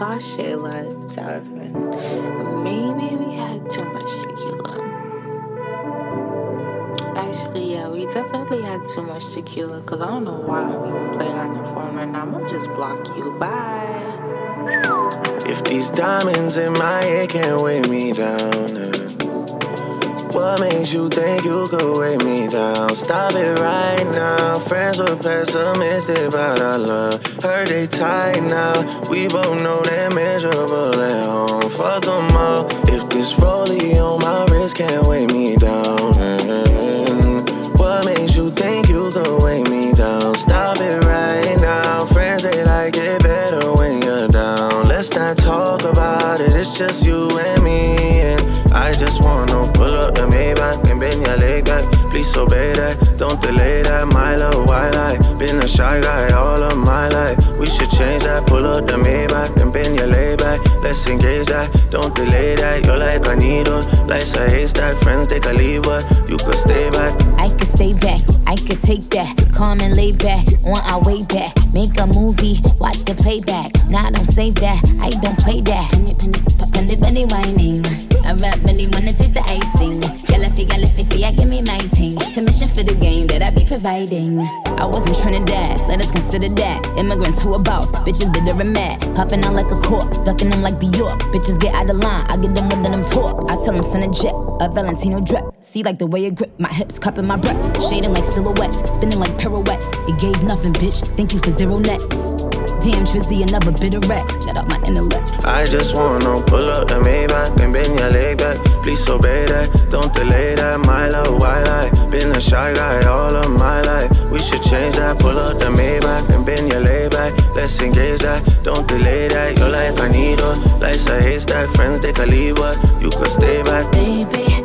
saw Shayla and and maybe we had too much tequila. Actually, yeah, we definitely had too much tequila because I don't know why we would playing on your phone right now. I'm gonna just block you. Bye. If these diamonds in my head can't weigh me down, uh, what makes you think you could weigh me down? Stop it right now. Friends were pessimistic about our love. Heard they tight now. We both know they're miserable at home. Fuck them all. If this rollie on my wrist can't weigh me down, mm-hmm. what makes you think you could weigh me down? Stop it right now. Friends they like it better when you're down. Let's not talk about it. It's just you and me. And I just wanna Leg back. Please obey that, don't delay that. My love, why lie? Been a shy guy all of my life. We should change that. Pull up the Maybach and bend your leg back. Let's engage that, don't delay that. You're like a needle, life's a haystack. Friends they can leave, but you could stay back. I could stay back, I could take that. Calm and lay back, on our way back. Make a movie, watch the playback. Nah, don't save that, I don't play that. Penny, penny, penny, penny whining. I rap really wanna taste the icing. Jalafi, galafi, I give me my ting. Permission for the game that I be providing. I was in Trinidad, let us consider that. Immigrants who a boss, bitches bitter and mad. Popping out like a cork, ducking them like Bjork. Bitches get out of line, I get them with them talk. I tell them send a jet, a Valentino drip. See like the way it grip, my hips cupping my breath. Shading like silhouettes, spinning like pirouettes. It gave nothing, bitch. Thank you for zero net. Damn, Trizzy, another bit of Rex. Shut up my intellect. I just wanna pull up the Maybach and bend your leg back. Please obey that, don't delay that. My love, why lie? Been a shy guy all of my life. We should change that. Pull up the Maybach and bend your leg back. Let's engage that, don't delay that. You're like a needle, life's a haystack. Friends they can leave, but you could stay back. Baby,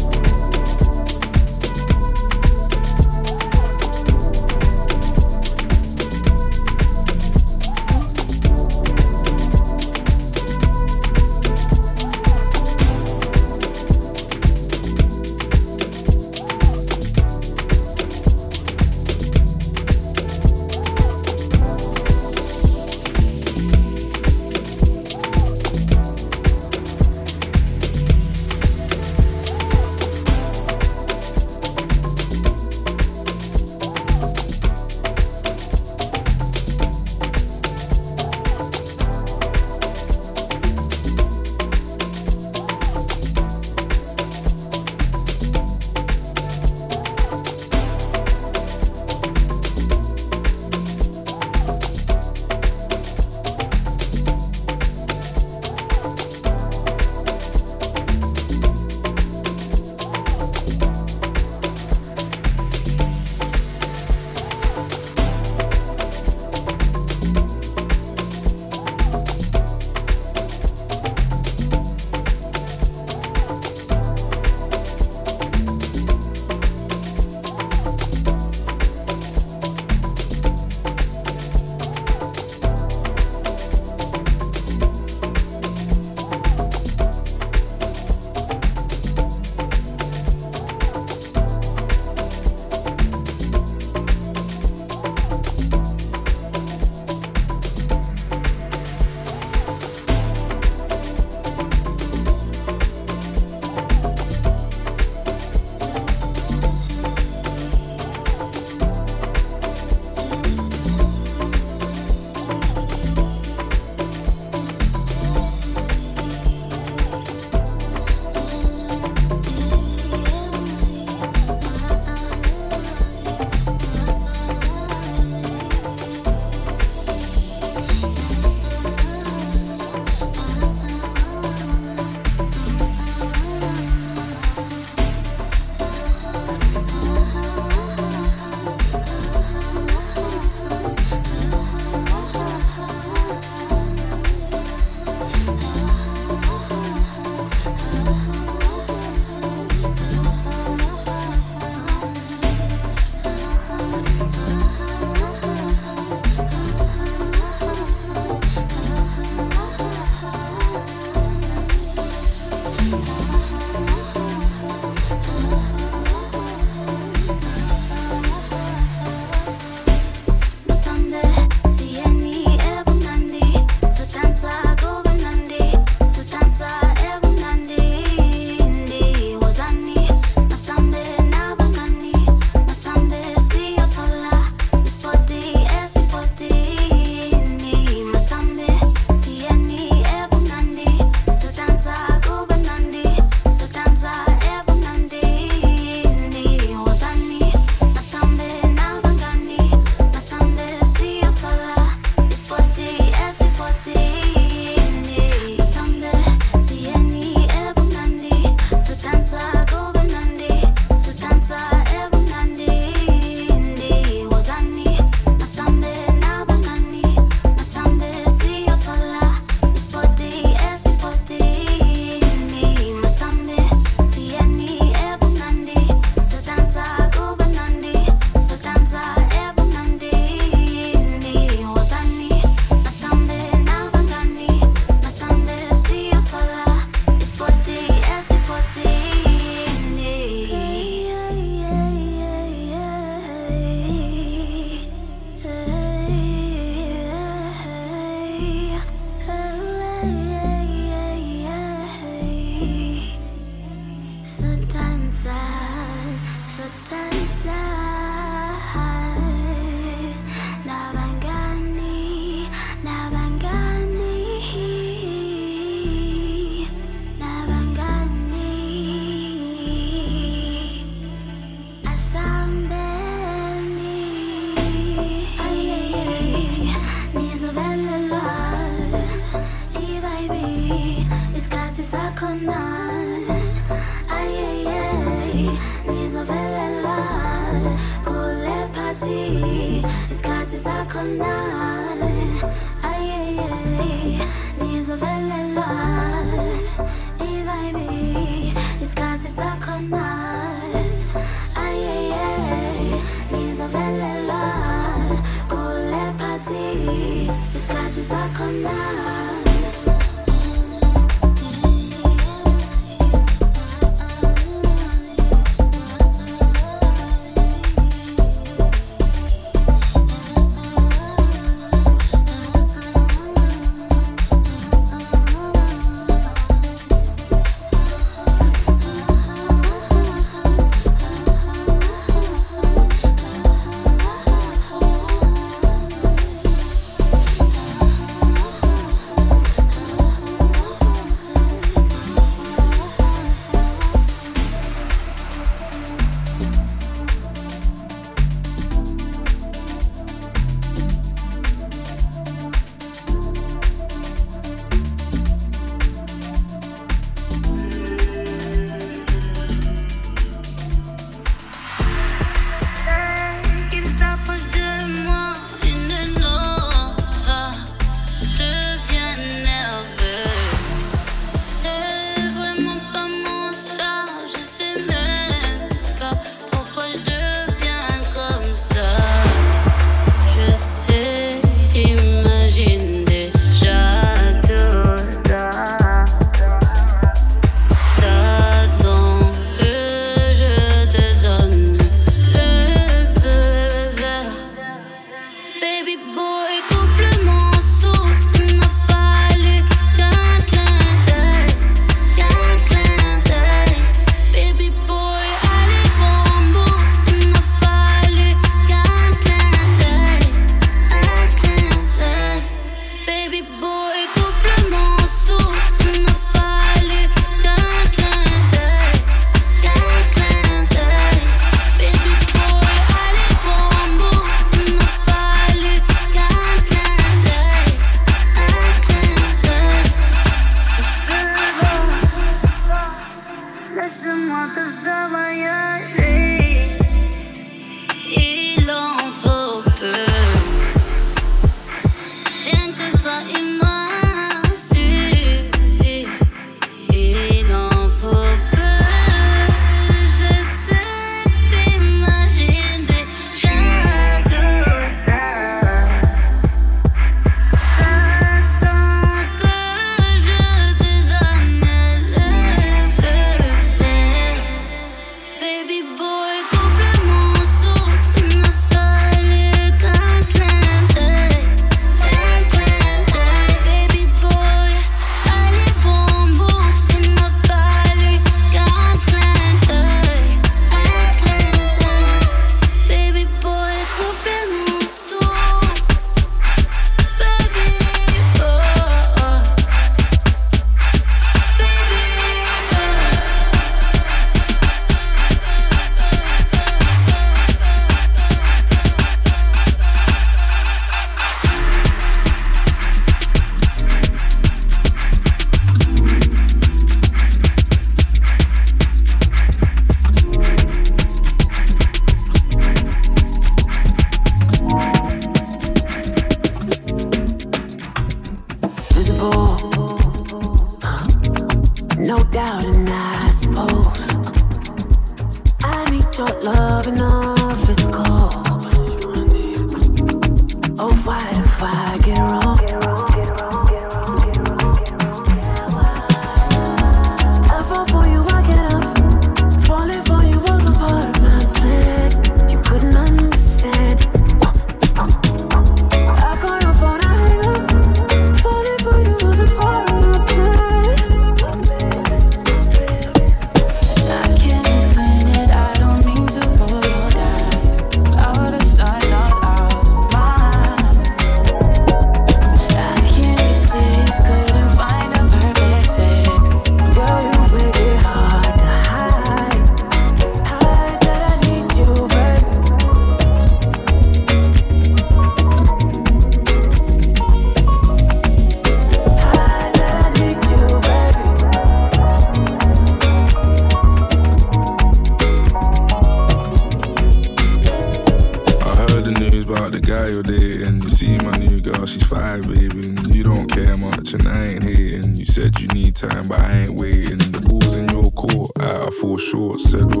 short, said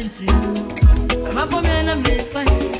challenge you. I'm a man, I'm real fine.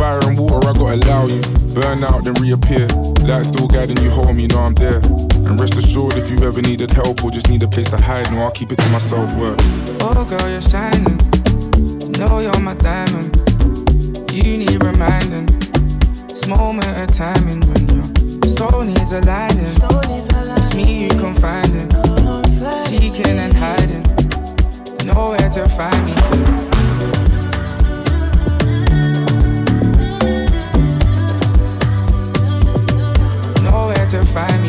Fire and water, I gotta allow you. Burn out, then reappear. Light still guiding you home, you know I'm there. And rest assured, if you ever needed help or just need a place to hide, no, I'll keep it to myself. Word. Oh, girl, you're shining. Know you're my diamond. You need reminding. This moment of timing when your soul needs aligning. It's me you confiding. Seeking and hiding. Nowhere to find me. find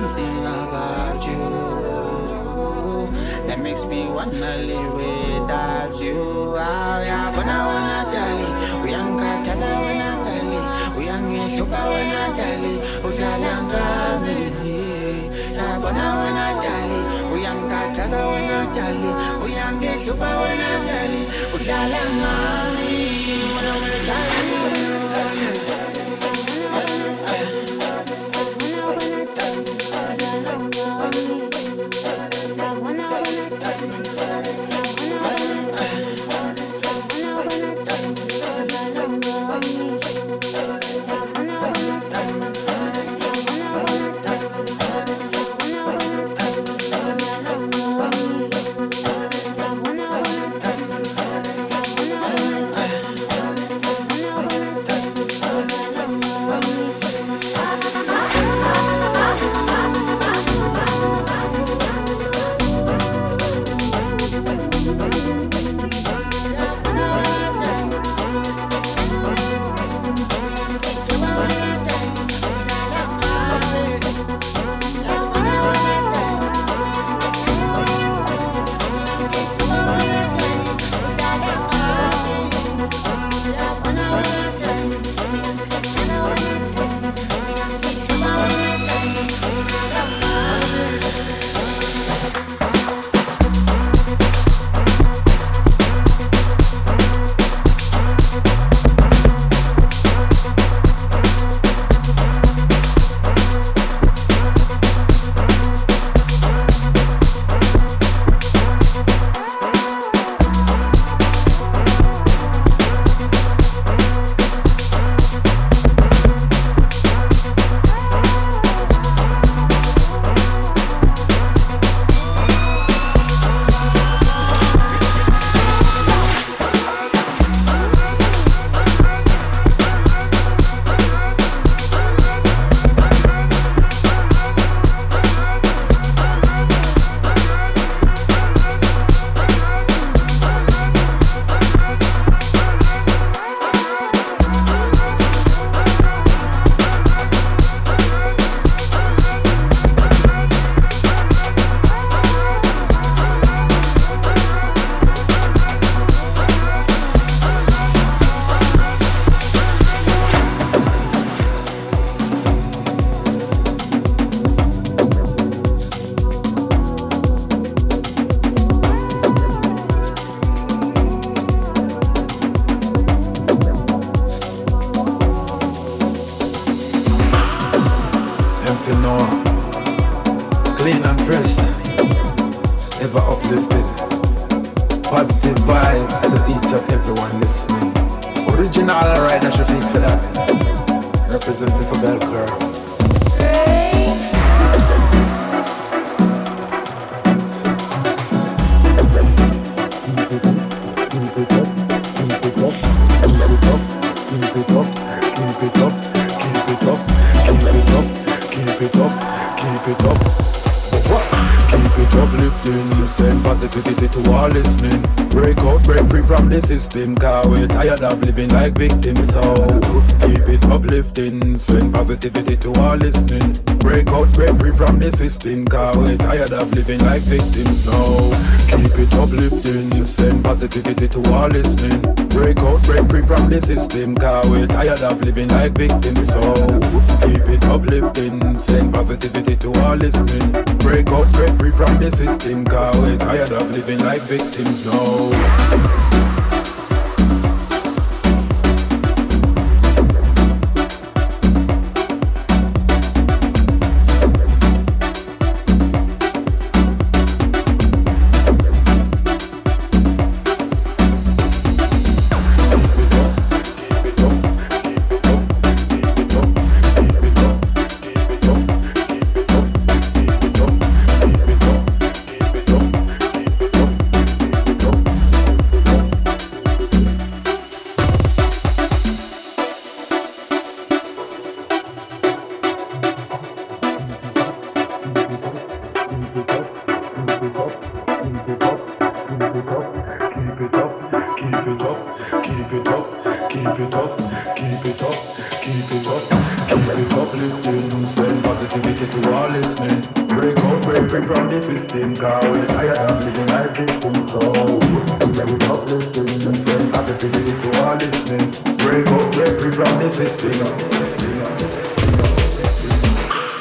something about you that makes me wanna live Feel know clean and fresh, ever uplifted. Positive vibes to each and everyone listening. Original should fix that. Representative for Bell uplifting. So send positivity to all listening. Break out, break free from the system. Cause we're tired of living like victims. So keep it uplifting. Send positivity to all listening. Break out, break free from the system. Cause we're tired of living like victims. No, keep it uplifting. Send positivity to all listening. Break out, break free from the system. Cause we're tired of living like victims. So keep it uplifting. Send positivity to all listening. Break out, break free from the system. Cause we're tired of living like victims. No. Positivity to all listening. Break the system.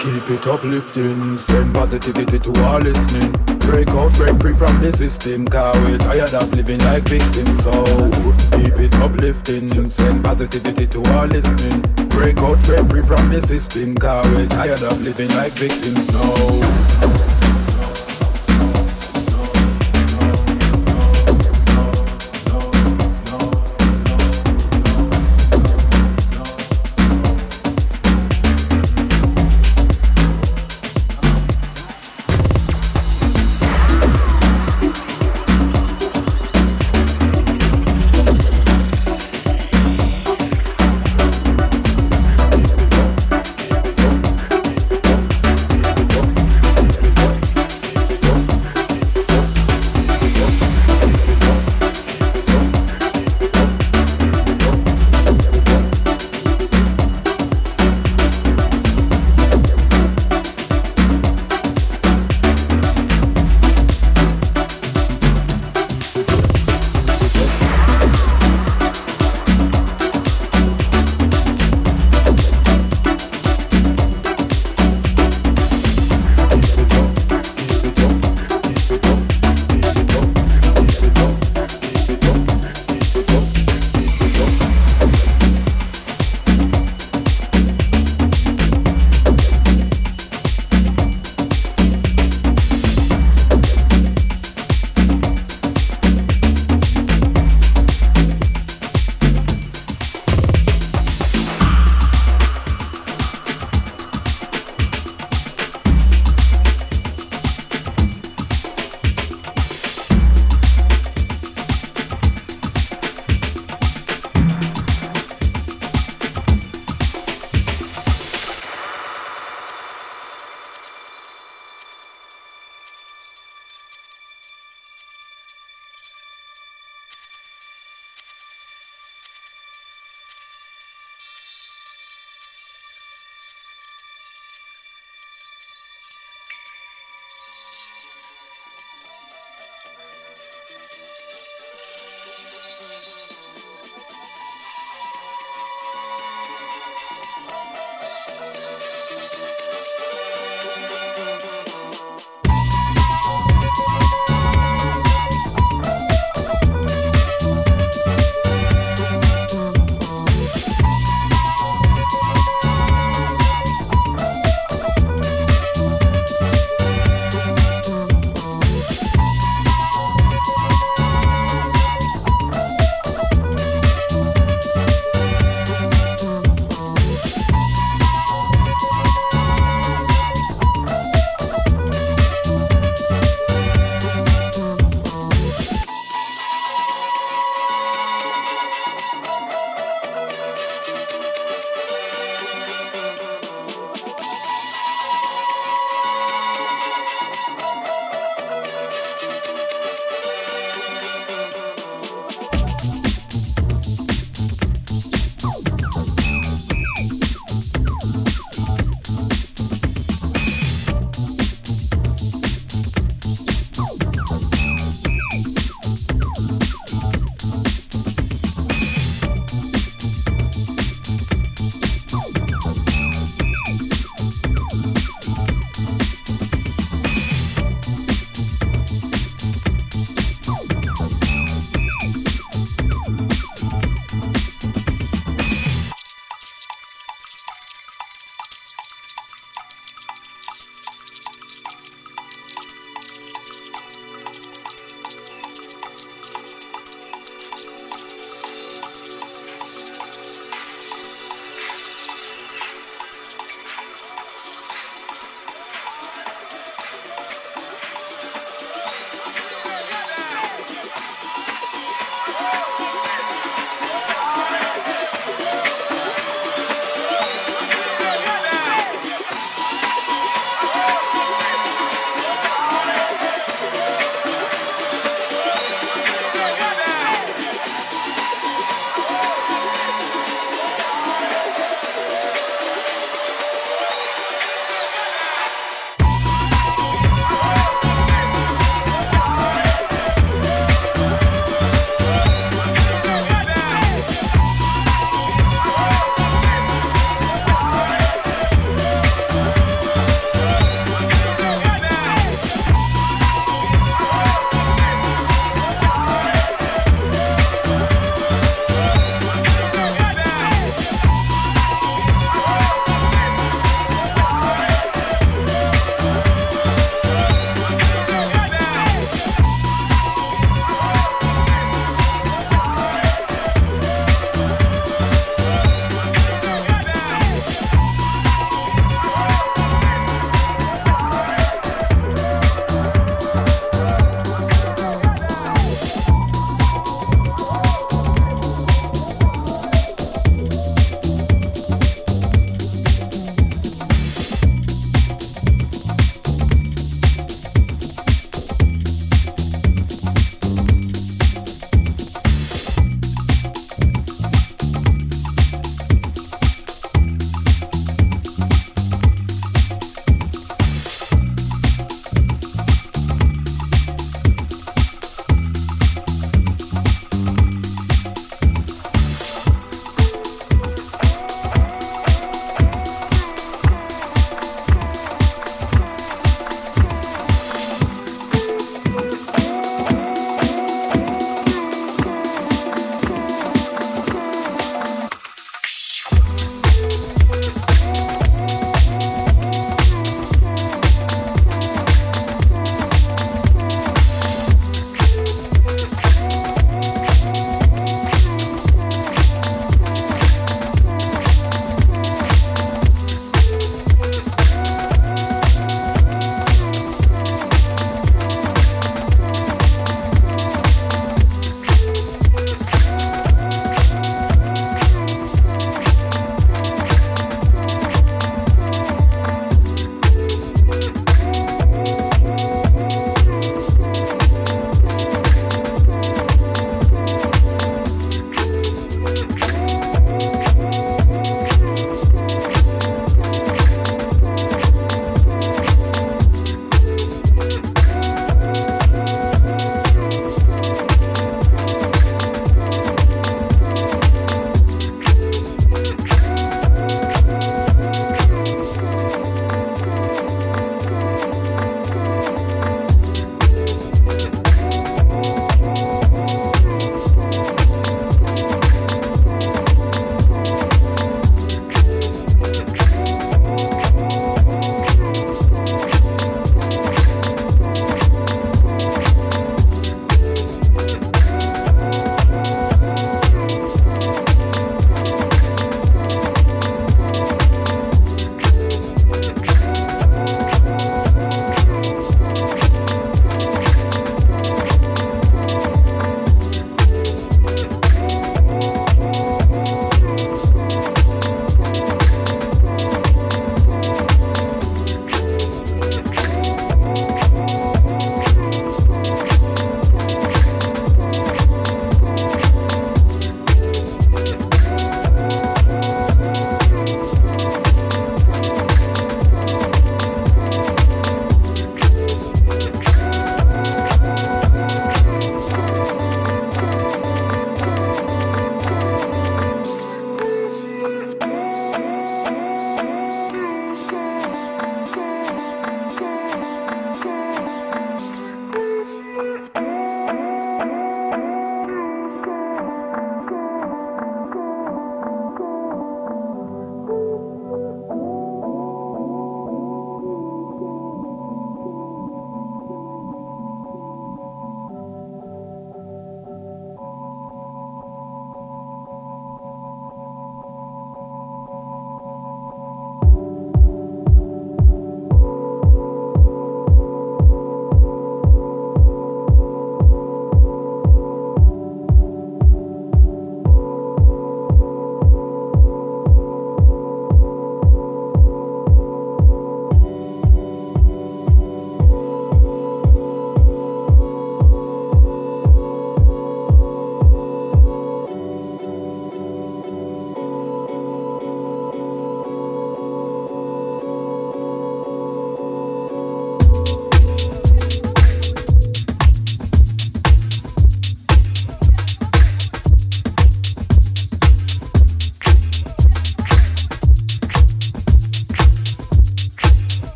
Keep it uplifting, send positivity to all listening. Break out, break free from the system, cause we're tired of living like victims. So keep it uplifting, send positivity to all listening. Break out, break free from the system, cause we're tired of living like victims. No.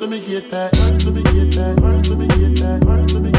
Let me get that. Let me get that. Let me get that. Let me get that.